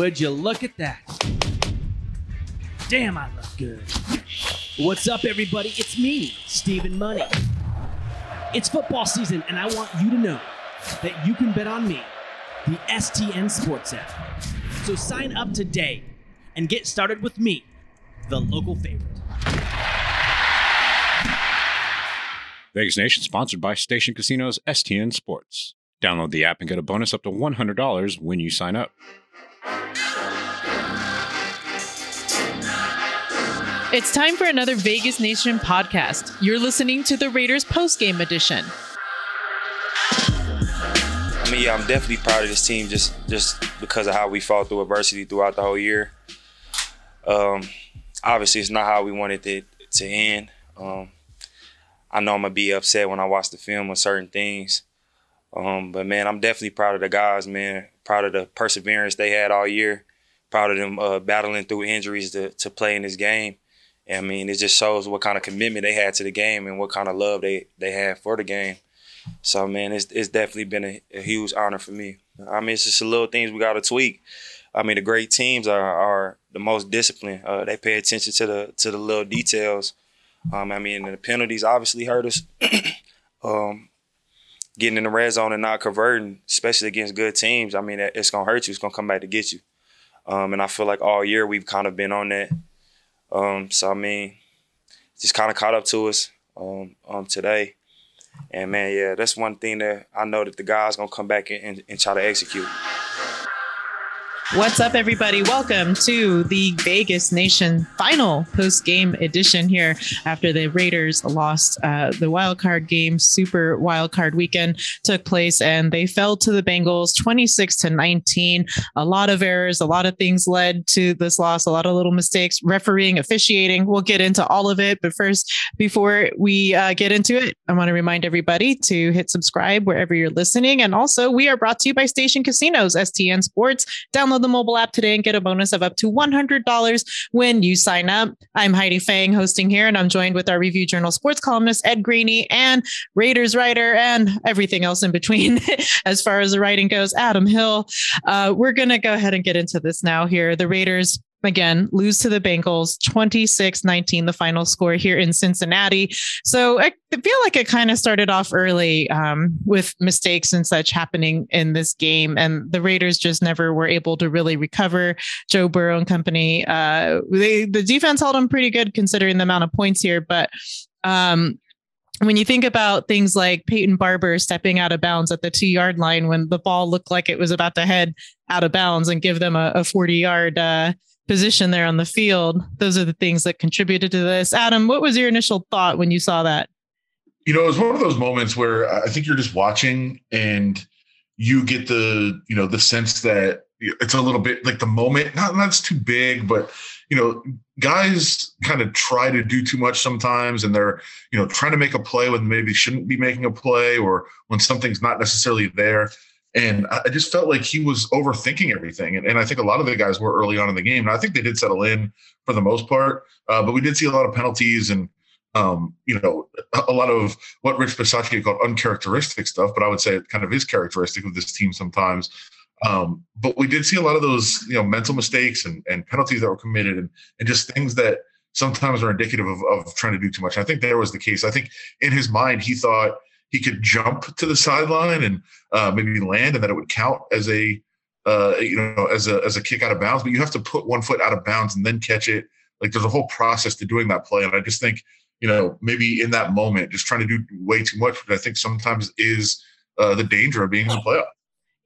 Would you look at that? Damn, I look good. What's up, everybody? It's me, Stephen Money. It's football season, and I want you to know that you can bet on me, the STN Sports app. So sign up today and get started with me, the local favorite. Vegas Nation sponsored by Station Casinos STN Sports. Download the app and get a bonus up to $100 when you sign up. It's time for another Vegas Nation podcast. You're listening to the Raiders postgame edition. I mean, yeah, I'm definitely proud of this team just just because of how we fought through adversity throughout the whole year. Um, obviously, it's not how we wanted it to end. Um, I know I'm gonna be upset when I watch the film on certain things. Um, but man, I'm definitely proud of the guys, man. Proud of the perseverance they had all year. Proud of them uh, battling through injuries to, to play in this game. I mean, it just shows what kind of commitment they had to the game and what kind of love they they had for the game. So man, it's it's definitely been a, a huge honor for me. I mean, it's just the little things we got to tweak. I mean, the great teams are are the most disciplined. Uh, they pay attention to the to the little details. Um, I mean, the penalties obviously hurt us. um, getting in the red zone and not converting, especially against good teams, I mean, it's gonna hurt you. It's gonna come back to get you. Um, and I feel like all year we've kind of been on that. Um, so I mean, just kind of caught up to us um, um, today. And man, yeah, that's one thing that I know that the guys gonna come back and, and, and try to execute. What's up, everybody? Welcome to the Vegas Nation final post game edition here after the Raiders lost uh, the wild card game. Super wild card weekend took place and they fell to the Bengals 26 to 19. A lot of errors, a lot of things led to this loss, a lot of little mistakes, refereeing, officiating. We'll get into all of it. But first, before we uh, get into it, I want to remind everybody to hit subscribe wherever you're listening. And also, we are brought to you by Station Casinos, STN Sports. Download the mobile app today and get a bonus of up to $100 when you sign up. I'm Heidi Fang hosting here, and I'm joined with our Review Journal sports columnist, Ed Graney, and Raiders writer, and everything else in between as far as the writing goes, Adam Hill. Uh, we're going to go ahead and get into this now here. The Raiders again lose to the Bengals 26-19 the final score here in Cincinnati. So I feel like it kind of started off early um, with mistakes and such happening in this game and the Raiders just never were able to really recover Joe Burrow and company. Uh, they, the defense held them pretty good considering the amount of points here, but um, when you think about things like Peyton Barber stepping out of bounds at the two yard line when the ball looked like it was about to head out of bounds and give them a, a 40 yard uh, position there on the field. Those are the things that contributed to this. Adam, what was your initial thought when you saw that? You know, it was one of those moments where I think you're just watching and you get the, you know, the sense that it's a little bit like the moment, not that's too big, but you know, guys kind of try to do too much sometimes and they're, you know, trying to make a play when maybe shouldn't be making a play or when something's not necessarily there. And I just felt like he was overthinking everything. And, and, I think a lot of the guys were early on in the game. And I think they did settle in for the most part. Uh, but we did see a lot of penalties and, um, you know, a lot of what Rich Bisaccia called uncharacteristic stuff. But I would say it kind of is characteristic of this team sometimes. Um, but we did see a lot of those, you know, mental mistakes and, and penalties that were committed and, and just things that sometimes are indicative of, of trying to do too much. I think there was the case. I think in his mind, he thought – he could jump to the sideline and uh, maybe land, and that it would count as a uh, you know as a as a kick out of bounds. But you have to put one foot out of bounds and then catch it. Like there's a whole process to doing that play, and I just think you know maybe in that moment, just trying to do way too much, which I think sometimes is uh, the danger of being in the playoff.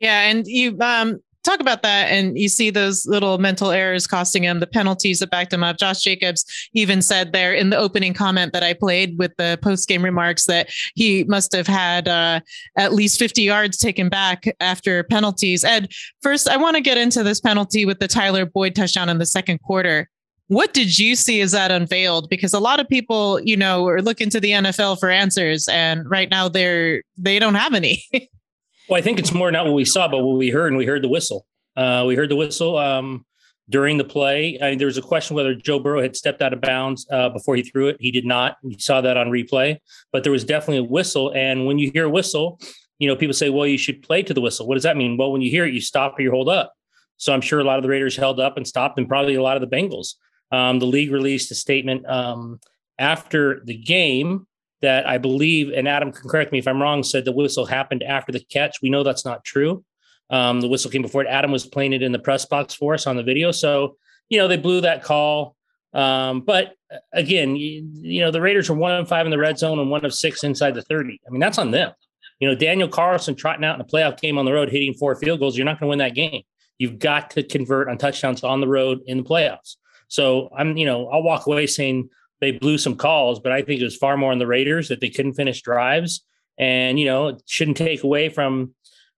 Yeah, and you um talk about that and you see those little mental errors costing him the penalties that backed him up. Josh Jacobs even said there in the opening comment that I played with the post game remarks that he must have had uh, at least 50 yards taken back after penalties. Ed, first, I want to get into this penalty with the Tyler Boyd touchdown in the second quarter. What did you see as that unveiled? Because a lot of people, you know, are looking to the NFL for answers, and right now they're they don't have any. Well, I think it's more not what we saw, but what we heard, and we heard the whistle. Uh, we heard the whistle um, during the play. I there was a question whether Joe Burrow had stepped out of bounds uh, before he threw it. He did not. We saw that on replay, but there was definitely a whistle. And when you hear a whistle, you know, people say, well, you should play to the whistle. What does that mean? Well, when you hear it, you stop or you hold up. So I'm sure a lot of the Raiders held up and stopped, and probably a lot of the Bengals. Um, the league released a statement um, after the game that I believe, and Adam can correct me if I'm wrong, said the whistle happened after the catch. We know that's not true. Um, the whistle came before it. Adam was playing it in the press box for us on the video. So, you know, they blew that call. Um, but uh, again, you, you, know, the Raiders are one of five in the red zone and one of six inside the 30. I mean, that's on them. You know, Daniel Carlson trotting out in a playoff game on the road, hitting four field goals. You're not going to win that game. You've got to convert on touchdowns on the road in the playoffs. So I'm, you know, I'll walk away saying they blew some calls, but I think it was far more on the Raiders that they couldn't finish drives. And, you know, it shouldn't take away from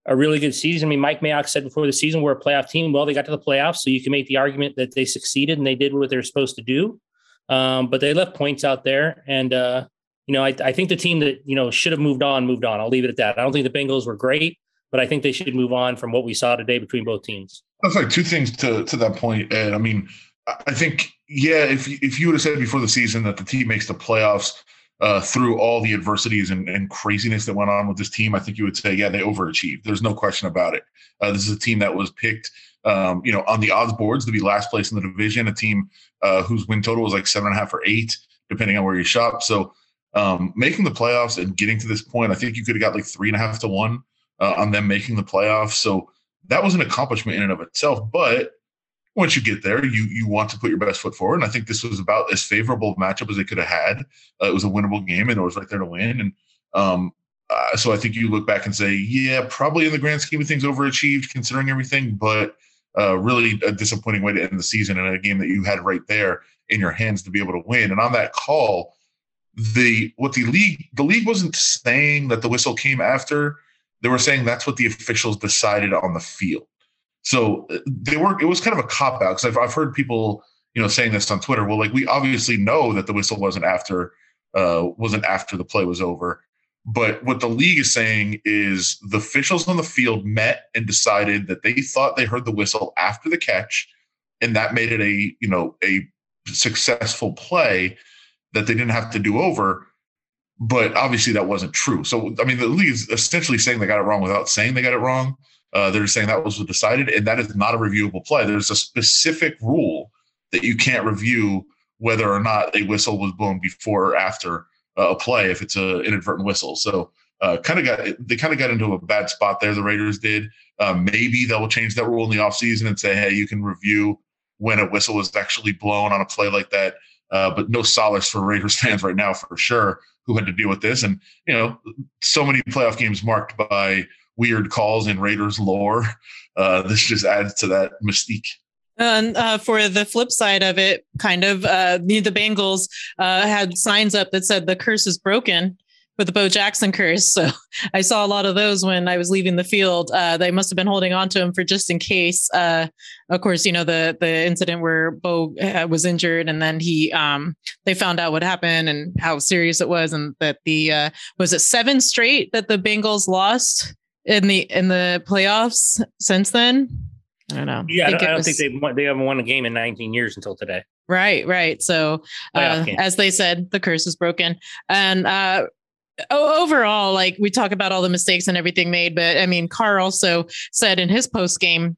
a really good season. I mean, Mike Mayock said before the season we're a playoff team. Well, they got to the playoffs, so you can make the argument that they succeeded and they did what they're supposed to do. Um, but they left points out there, and uh, you know, I, I, think the team that you know should have moved on moved on. I'll leave it at that. I don't think the Bengals were great, but I think they should move on from what we saw today between both teams. That's like two things to to that point, and I mean, I think yeah, if if you would have said before the season that the team makes the playoffs uh, through all the adversities and, and, craziness that went on with this team, I think you would say, yeah, they overachieved. There's no question about it. Uh, this is a team that was picked, um, you know, on the odds boards to be last place in the division, a team uh, whose win total was like seven and a half or eight, depending on where you shop. So um, making the playoffs and getting to this point, I think you could have got like three and a half to one uh, on them making the playoffs. So that was an accomplishment in and of itself. But once you get there, you you want to put your best foot forward. And I think this was about as favorable a matchup as they could have had. Uh, it was a winnable game, and it was right there to win. And um, uh, so I think you look back and say, yeah, probably in the grand scheme of things, overachieved considering everything, but uh, really a disappointing way to end the season in a game that you had right there in your hands to be able to win. And on that call, the what the league the league wasn't saying that the whistle came after. They were saying that's what the officials decided on the field. So uh, they were. It was kind of a cop out because I've I've heard people you know saying this on Twitter. Well, like we obviously know that the whistle wasn't after uh, wasn't after the play was over. But what the league is saying is the officials on the field met and decided that they thought they heard the whistle after the catch, and that made it a you know a successful play that they didn't have to do over. But obviously that wasn't true. So I mean, the league is essentially saying they got it wrong without saying they got it wrong. Uh, they're saying that was decided, and that is not a reviewable play. There's a specific rule that you can't review whether or not a whistle was blown before or after uh, a play if it's an inadvertent whistle. So uh, kind of got they kind of got into a bad spot there. The Raiders did. Uh, maybe they'll change that rule in the offseason and say, hey, you can review when a whistle was actually blown on a play like that. Uh, but no solace for Raiders fans right now for sure who had to deal with this. And you know, so many playoff games marked by weird calls in Raiders lore. Uh, this just adds to that mystique. And uh, for the flip side of it, kind of uh, the, Bengals uh, had signs up that said the curse is broken with the Bo Jackson curse. So I saw a lot of those when I was leaving the field. Uh, they must have been holding on to him for just in case. Uh, of course, you know the the incident where Bo uh, was injured, and then he um, they found out what happened and how serious it was, and that the was it seven straight that the Bengals lost in the in the playoffs since then. I don't know. Yeah, I, think I don't, was, think they they haven't won a game in 19 years until today. Right, right. So, uh, as they said, the curse is broken, and uh, overall, like we talk about all the mistakes and everything made, but I mean, Carr also said in his post game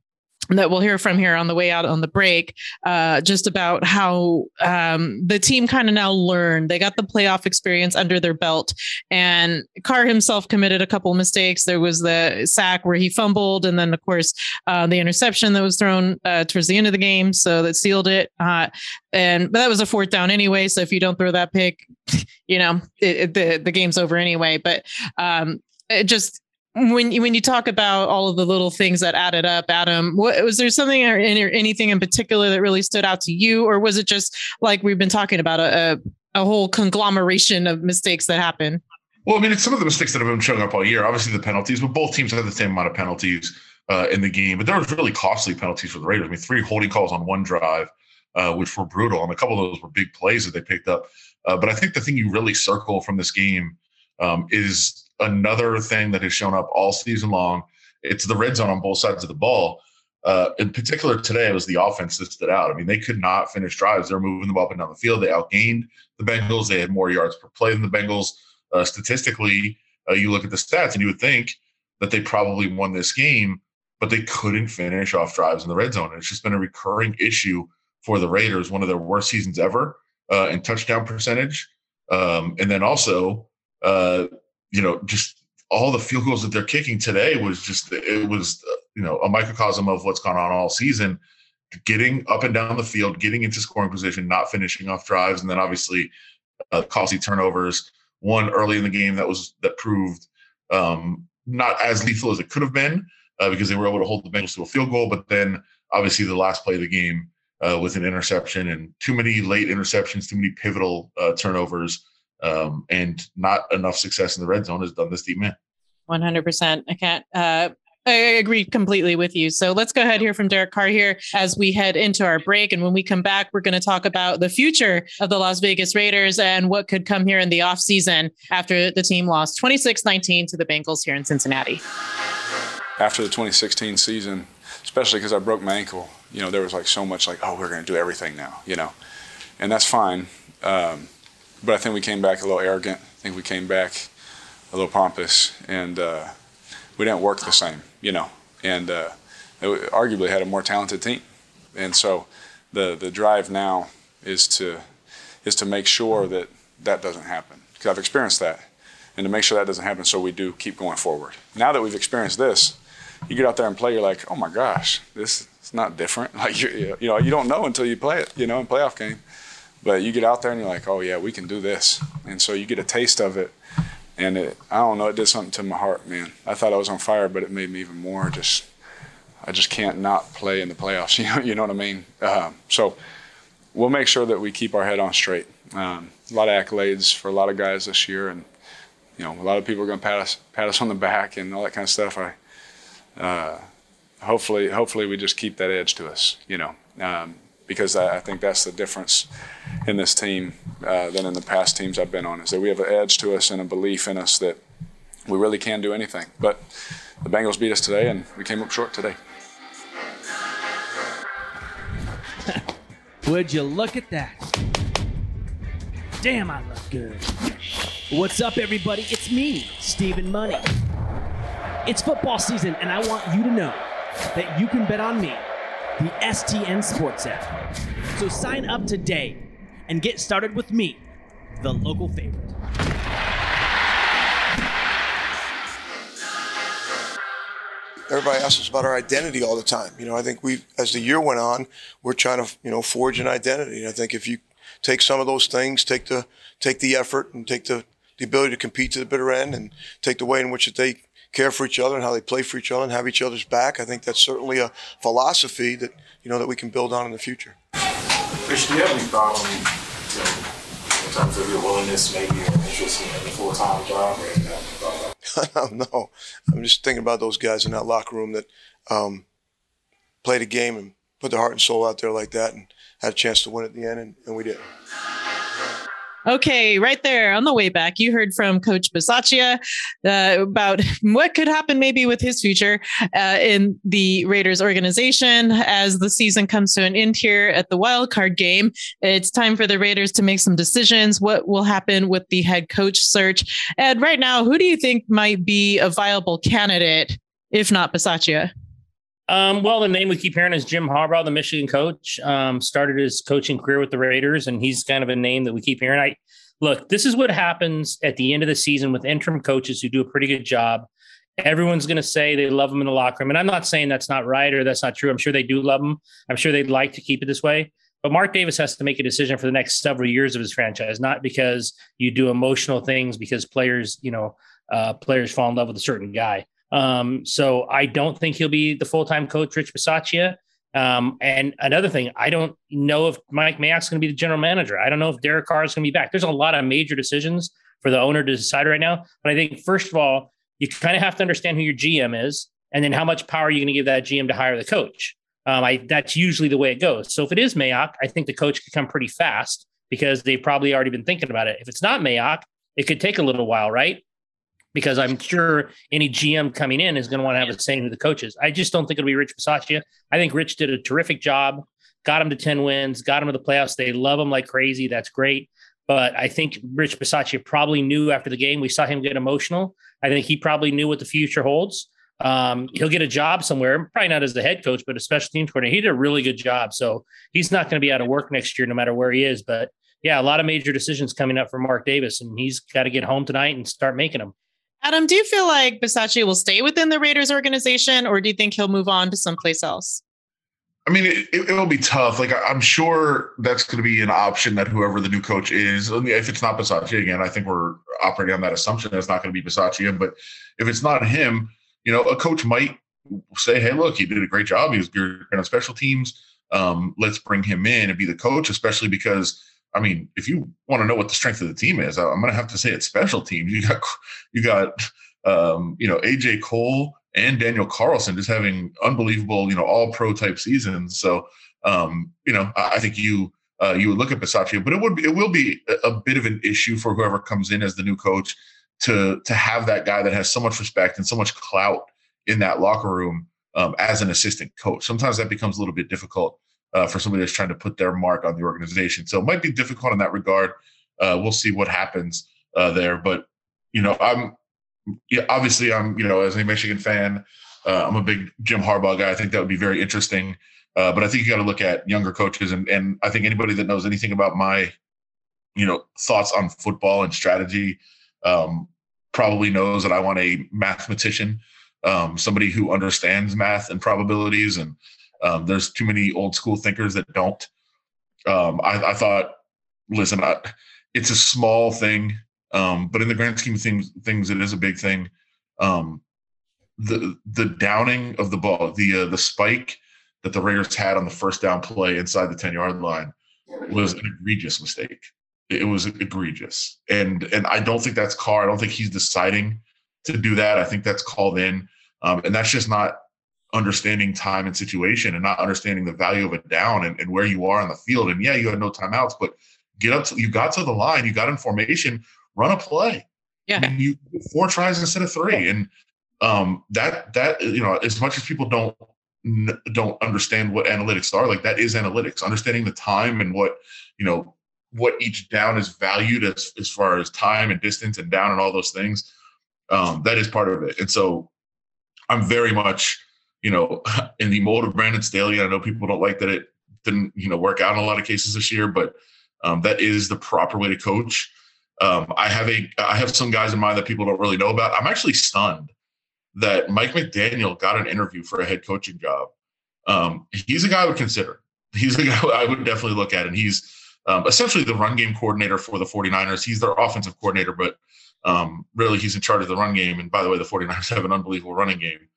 that we'll hear from here on the way out on the break, uh, just about how um, the team kind of now learned. They got the playoff experience under their belt, and Carr himself committed a couple mistakes. There was the sack where he fumbled, and then of course uh, the interception that was thrown uh, towards the end of the game, so that sealed it. Uh, and but that was a fourth down anyway. So if you don't throw that pick, you know it, it, the the game's over anyway. But um, it just when you, when you talk about all of the little things that added up, Adam, what, was there something or anything in particular that really stood out to you, or was it just like we've been talking about a, a, a whole conglomeration of mistakes that happen? Well, I mean, it's some of the mistakes that have been showing up all year. Obviously, the penalties, but both teams had the same amount of penalties uh, in the game. But there was really costly penalties for the Raiders. I mean, three holding calls on one drive, uh, which were brutal, and a couple of those were big plays that they picked up. Uh, but I think the thing you really circle from this game um, is another thing that has shown up all season long. It's the red zone on both sides of the ball. Uh, in particular, today it was the offense that stood out. I mean, they could not finish drives. They're moving the ball up and down the field. They outgained the Bengals. They had more yards per play than the Bengals. Uh, statistically, uh, you look at the stats and you would think that they probably won this game. but they couldn't finish off drives in the red zone. It's just been a recurring issue for the Raiders, one of their worst seasons ever uh, in touchdown percentage. Um, and then also, uh, you know, just all the field goals that they're kicking today was just, it was, you know, a microcosm of what's gone on all season. Getting up and down the field, getting into scoring position, not finishing off drives, and then obviously uh, costly turnovers. One early in the game that was that proved um, not as lethal as it could have been uh, because they were able to hold the Bengals to a field goal. But then obviously the last play of the game uh, with an interception and too many late interceptions, too many pivotal uh, turnovers, um, and not enough success in the red zone has done this team in. 100%. I can't. Uh, I agree completely with you. So let's go ahead here from Derek Carr here as we head into our break. And when we come back, we're going to talk about the future of the Las Vegas Raiders and what could come here in the offseason after the team lost 26 19 to the Bengals here in Cincinnati. After the 2016 season, especially because I broke my ankle, you know, there was like so much like, oh, we're going to do everything now, you know, and that's fine. Um, but I think we came back a little arrogant. I think we came back a little pompous, and uh, we didn't work the same, you know, and uh, arguably had a more talented team. And so the the drive now is to is to make sure that that doesn't happen because I've experienced that, and to make sure that doesn't happen, so we do keep going forward. Now that we've experienced this, you get out there and play, you're like, oh my gosh, this is not different. Like you, you know, you don't know until you play it, you know, in playoff game. But you get out there and you're like, oh yeah, we can do this, and so you get a taste of it. And it, I don't know, it did something to my heart, man. I thought I was on fire, but it made me even more just. I just can't not play in the playoffs. You know, you know what I mean. Um, so we'll make sure that we keep our head on straight. Um, a lot of accolades for a lot of guys this year, and you know, a lot of people are going to pat us pat us on the back and all that kind of stuff. I uh, hopefully, hopefully we just keep that edge to us, you know, um, because I, I, think that's the difference in this team uh, than in the past teams I've been on is that we have an edge to us and a belief in us that we really can do anything. But the Bengals beat us today, and we came up short today. Would you look at that? Damn, I look good. What's up, everybody? It's me, Stephen Money. It's football season, and I want you to know that you can bet on me, the STN Sports app. So sign up today and get started with me, the local favorite. Everybody asks us about our identity all the time. You know, I think we, as the year went on, we're trying to, you know, forge an identity. And I think if you take some of those things, take the take the effort, and take the the ability to compete to the bitter end, and take the way in which they care for each other and how they play for each other and have each other's back. I think that's certainly a philosophy that you know that we can build on in the future. Rich, do you have any thought on you know, in terms of your willingness, maybe or interest in a full time job? Or no, I'm just thinking about those guys in that locker room that um, played a game and put their heart and soul out there like that, and had a chance to win at the end, and, and we did. Okay, right there on the way back, you heard from Coach Bisaccia uh, about what could happen maybe with his future uh, in the Raiders organization as the season comes to an end here at the wild card game. It's time for the Raiders to make some decisions. What will happen with the head coach search? And right now, who do you think might be a viable candidate, if not Bisaccia? Um, well, the name we keep hearing is Jim Harbaugh, the Michigan coach. Um, started his coaching career with the Raiders, and he's kind of a name that we keep hearing. I look, this is what happens at the end of the season with interim coaches who do a pretty good job. Everyone's going to say they love them in the locker room, and I'm not saying that's not right or that's not true. I'm sure they do love them. I'm sure they'd like to keep it this way. But Mark Davis has to make a decision for the next several years of his franchise, not because you do emotional things because players, you know, uh, players fall in love with a certain guy. Um, so I don't think he'll be the full time coach, Rich Bisaccia. Um, and another thing, I don't know if Mike Mayock's going to be the general manager. I don't know if Derek Carr is going to be back. There's a lot of major decisions for the owner to decide right now. But I think, first of all, you kind of have to understand who your GM is and then how much power are you going to give that GM to hire the coach. Um, I, that's usually the way it goes. So if it is Mayock, I think the coach could come pretty fast because they've probably already been thinking about it. If it's not Mayock, it could take a little while, right? Because I'm sure any GM coming in is going to want to have a say who the coaches. I just don't think it'll be Rich Bisaccia. I think Rich did a terrific job, got him to 10 wins, got him to the playoffs. They love him like crazy. That's great. But I think Rich Bisaccia probably knew after the game, we saw him get emotional. I think he probably knew what the future holds. Um, he'll get a job somewhere, probably not as the head coach, but a special teams coordinator. He did a really good job. So he's not going to be out of work next year, no matter where he is. But yeah, a lot of major decisions coming up for Mark Davis, and he's got to get home tonight and start making them. Adam, do you feel like Bisaccia will stay within the Raiders organization, or do you think he'll move on to someplace else? I mean, it, it, will be tough. Like, I'm sure that's going to be an option that whoever the new coach is, if it's not Bisaccia again, I think we're operating on that assumption that it's not going to be Bisaccia. But if it's not him, you know, a coach might say, "Hey, look, he did a great job. He was good on special teams. Um, let's bring him in and be the coach." Especially because, I mean, if you want to know what the strength of the team is, I'm going to have to say it's special teams. You got, you got, um, you know, AJ Cole and Daniel Carlson just having unbelievable, you know, all pro type seasons. So, um, you know, I, I think you uh, you would look at Bisaccia, but it would be, it will be a, bit of an issue for whoever comes in as the new coach to to have that guy that has so much respect and so much clout in that locker room um, as an assistant coach. Sometimes that becomes a little bit difficult uh, for somebody that's trying to put their mark on the organization. So it might be difficult in that regard. Uh, we'll see what happens uh, there, but you know, I'm yeah, obviously, I'm you know, as a Michigan fan, uh, I'm a big Jim Harbaugh guy. I think that would be very interesting. Uh, but I think you got to look at younger coaches, and and I think anybody that knows anything about my, you know, thoughts on football and strategy, um, probably knows that I want a mathematician, um, somebody who understands math and probabilities. And um, there's too many old school thinkers that don't. Um, I, I, thought, listen, I, it's a small thing um, but in the grand scheme of things, things it is a big thing. Um, the the downing of the ball, the uh, the spike that the Raiders had on the first down play inside the ten yard line was an egregious mistake. It was egregious, and and I don't think that's Carr. I don't think he's deciding to do that. I think that's called in, um, and that's just not understanding time and situation and not understanding the value of a down and, and where you are on the field. And yeah, you had no timeouts, but get up to you got to the line, you got in formation run a play. Yeah. You four tries instead of three. And um, that that you know, as much as people don't don't understand what analytics are, like that is analytics. Understanding the time and what you know what each down is valued as as far as time and distance and down and all those things. Um, that is part of it. And so I'm very much, you know, in the mold of Brandon Staley. I know people don't like that it didn't, you know, work out in a lot of cases this year, but um, that is the proper way to coach. Um, I have a I have some guys in mind that people don't really know about. I'm actually stunned that Mike McDaniel got an interview for a head coaching job. Um, he's a guy I would consider. He's a guy I would definitely look at, and he's um, essentially the run game coordinator for the 49ers. He's their offensive coordinator, but um, really he's in charge of the run game. And by the way, the 49ers have an unbelievable running game.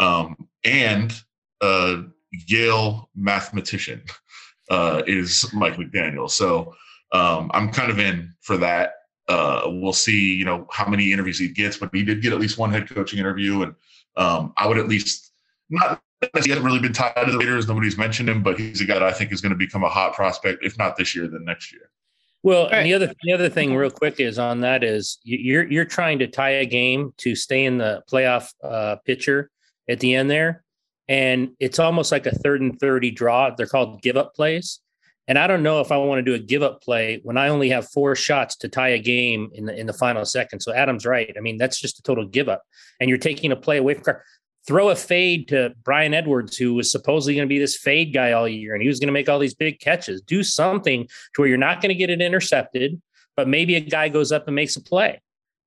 Um, and uh, Yale mathematician uh, is Mike McDaniel. So um, I'm kind of in for that. Uh, we'll see, you know, how many interviews he gets, but he did get at least one head coaching interview, and um, I would at least not. He hasn't really been tied to the Raiders. Nobody's mentioned him, but he's a guy that I think is going to become a hot prospect, if not this year, then next year. Well, right. the other the other thing, real quick, is on that is you're you're trying to tie a game to stay in the playoff uh, picture at the end there, and it's almost like a third and thirty draw. They're called give up plays. And I don't know if I want to do a give up play when I only have four shots to tie a game in the in the final second. So Adam's right. I mean, that's just a total give up. And you're taking a play away from. Throw a fade to Bryan Edwards, who was supposedly going to be this fade guy all year, and he was going to make all these big catches. Do something to where you're not going to get it intercepted, but maybe a guy goes up and makes a play.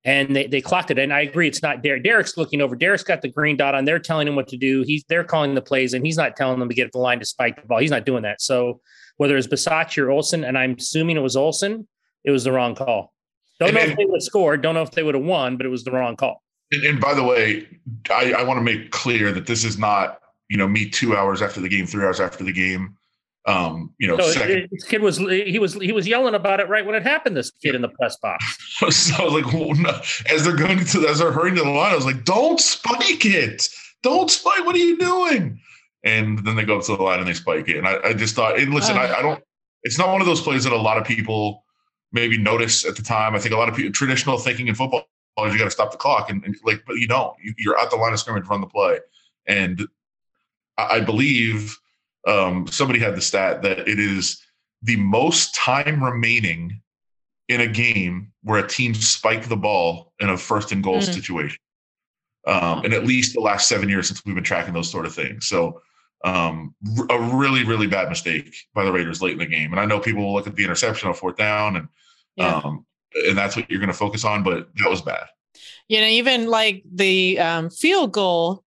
And they, they clocked it. And I agree, it's not Derek. Derek's looking over. Derek's got the green dot on. They're telling him what to do. He's they're calling the plays, and he's not telling them to get the line to spike the ball. He's not doing that. So whether it's Bisaccia or Olson, and I'm assuming it was Olson, it was the wrong call. Don't and know if they would have scored, don't know if they would have won, but it was the wrong call. And, and by the way, I, I want to make clear that this is not, you know, me two hours after the game, three hours after the game. Um, you know, so second. this kid was he was he was yelling about it right when it happened. This kid in the press box. so I was like well, no, as they're going to as they're hurrying to the line, I was like, "Don't spike it! Don't spike! What are you doing?" and then they go up to the line and they spike it. And I, I just thought, and listen, I, I, don't. It's not one of those plays that a lot of people maybe notice at the time. I think a lot of people traditional thinking in football is you got to stop the clock, and, and, like, but you don't. You, are at the line of scrimmage, run the play, and I, I believe um, somebody had the stat that it is the most time remaining in a game where a team spiked the ball in a first and goal mm. situation. um, in at least the last seven years since we've been tracking those sort of things. So um, a really, really bad mistake by the Raiders late in the game. And I know people will look at the interception on fourth down and yeah. um, and that's what you're going to focus on, but that was bad. You know, even like the um, field goal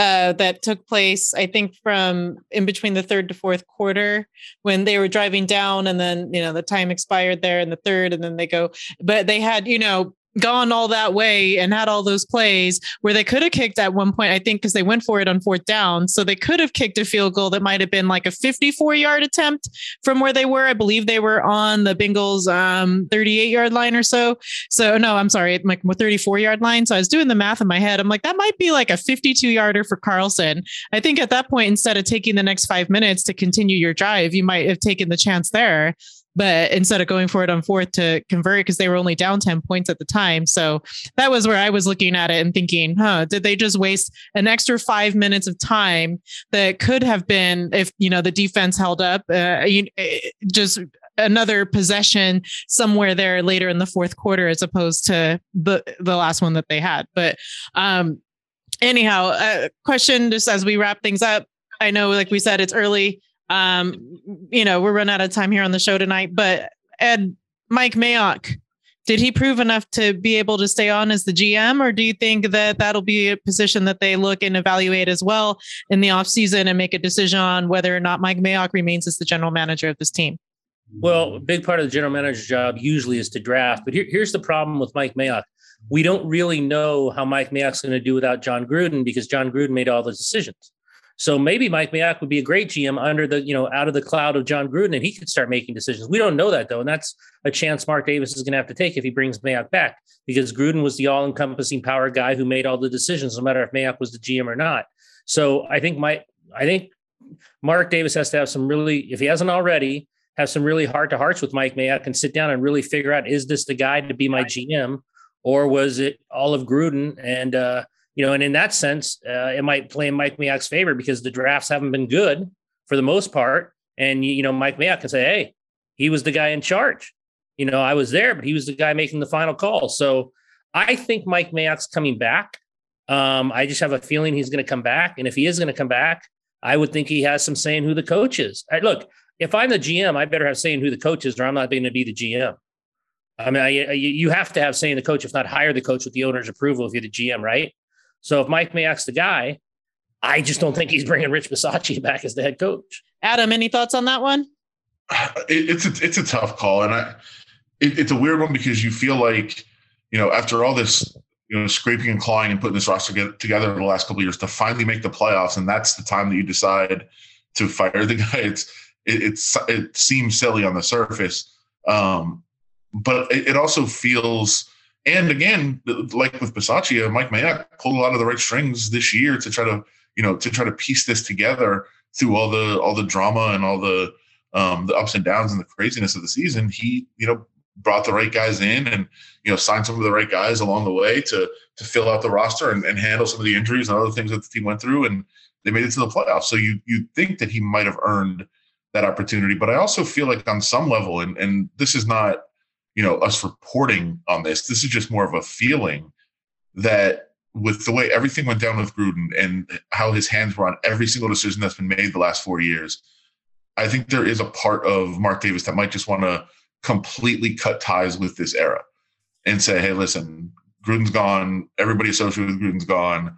uh, that took place, I think, from in between the third to fourth quarter when they were driving down, and then you know the time expired there in the third, and then they go, but they had you know gone all that way and had all those plays where they could have kicked at one point, I think, because they went for it on fourth down. So they could have kicked a field goal that might have been like a 54 yard attempt from where they were. I believe they were on the Bengals um, 38 yard line or so. So no, I'm sorry, like 34 yard line. So I was doing the math in my head. I'm like, that might be like a 52 yarder for Carlson. I think at that point, instead of taking the next five minutes to continue your drive, you might have taken the chance there but instead of going for it on fourth to convert because they were only down 10 points at the time. So that was where I was looking at it and thinking, huh, did they just waste an extra five minutes of time that could have been if, you know, the defense held up, uh, you, eh, just another possession somewhere there later in the fourth quarter as opposed to the, the last one that they had. But, um, anyhow, uh, question just as we wrap things up. I know, like we said, it's early um, you know, we're running out of time here on the show tonight, but Ed, Mike Mayock, did he prove enough to be able to stay on as the GM, or do you think that that'll be a position that they look and evaluate as well in the offseason and make a decision on whether or not Mike Mayock remains as the general manager of this team? Well, a big part of the general manager's job usually is to draft, but here, here's the problem with Mike Mayock. We don't really know how Mike Mayock's going to do without Jon Gruden because Jon Gruden made all the decisions. So maybe Mike Mayock would be a great GM under the, you know, out of the cloud of Jon Gruden, and he could start making decisions. We don't know that though, and that's a chance Mark Davis is going to have to take if he brings Mayock back, because Gruden was the all-encompassing power guy who made all the decisions, no matter if Mayock was the GM or not. So I think my, I think Mark Davis has to have some really, if he hasn't already, have some really heart to hearts with Mike Mayock and sit down and really figure out is this the guy to be my GM, or was it all of Gruden and. uh you know, and in that sense, uh, it might play in Mike Mayock's favor because the drafts haven't been good for the most part. And you know, Mike Mayock can say, "Hey, he was the guy in charge. You know, I was there, but he was the guy making the final call." So I think Mike Mayock's coming back. Um, I just have a feeling he's going to come back, and if he is going to come back, I would think he has some saying who the coach is. I, look, if I'm the GM, I better have saying who the coach is, or I'm not going to be the GM. I mean, I, you have to have saying the coach, if not hire the coach with the owner's approval if you're the GM, right? So if Mike Mayock's the guy, I just don't think he's bringing Rich Bisaccia back as the head coach. Adam, any thoughts on that one? It, it's a, it's a tough call, and I it, it's a weird one because you feel like you know after all this you know scraping and clawing and putting this roster together, together the last couple years to finally make the playoffs, and that's the time that you decide to fire the guy. It's it, it's it seems silly on the surface, um, but it, it also feels and again, like with Bisaccia, Mike Mayock pulled a lot of the right strings this year to try to, you know, to try to piece this together through all the all the drama and all the um, the ups and downs and the craziness of the season. He, you know, brought the right guys in and you know signed some of the right guys along the way to to fill out the roster and, and handle some of the injuries and other things that the team went through and they made it to the playoffs. So you you think that he might have earned that opportunity, but I also feel like on some level, and and this is not you know us reporting on this. This is just more of a feeling that with the way everything went down with Gruden and how his hands were on every single decision that's been made the last four years, I think there is a part of Mark Davis that might just want to completely cut ties with this era and say, "Hey, listen, Gruden's gone. Everybody associated with Gruden's gone.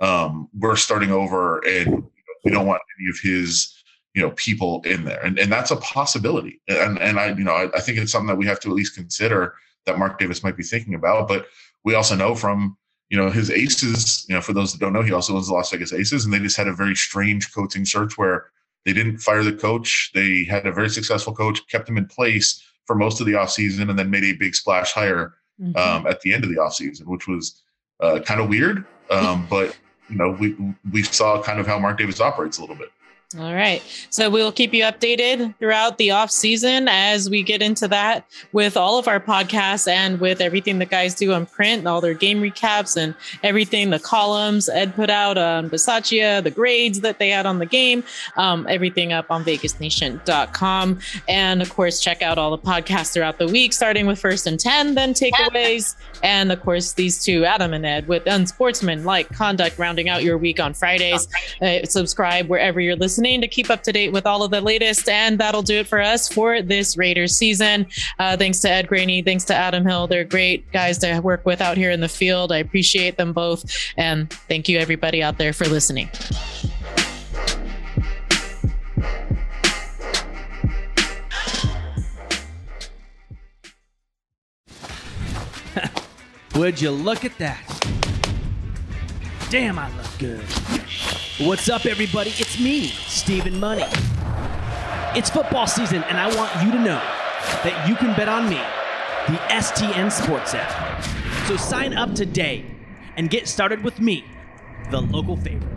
Um, we're starting over, and we don't want any of his you know people in there. And, and that's a possibility. And and i you know I, I, think it's something that we have to at least consider that mark davis might be thinking about. But we also know from you know his aces you know for those that don't know he also owns the las vegas aces and they just had a very strange coaching search where they didn't fire the coach. They had a very successful coach kept him in place for most of the offseason and then made a big splash hire mm-hmm. um, at the end of the offseason which was uh, kind of weird. Um, but you know we we saw kind of how mark davis operates a little bit All right. So we'll keep you updated throughout the off season as we get into that with all of our podcasts and with everything the guys do on print, all their game recaps and everything, the columns Ed put out on Bisaccia, the grades that they had on the game, um, everything up on vegasnation.com. And of course, check out all the podcasts throughout the week, starting with first and 10, then takeaways. And of course, these two, Adam and Ed, with Unsportsman like conduct, rounding out your week on Fridays. Uh, subscribe wherever you're listening to keep up to date with all of the latest. And that'll do it for us for this Raiders season. Uh, thanks to Ed Graney. Thanks to Adam Hill. They're great guys to work with out here in the field. I appreciate them both. And thank you, everybody out there, for listening. Would you look at that? Damn, I look good. What's up, everybody? It's me, Stephen Money. It's football season, and I want you to know that you can bet on me, the STN Sports app. So sign up today and get started with me, the local favorite.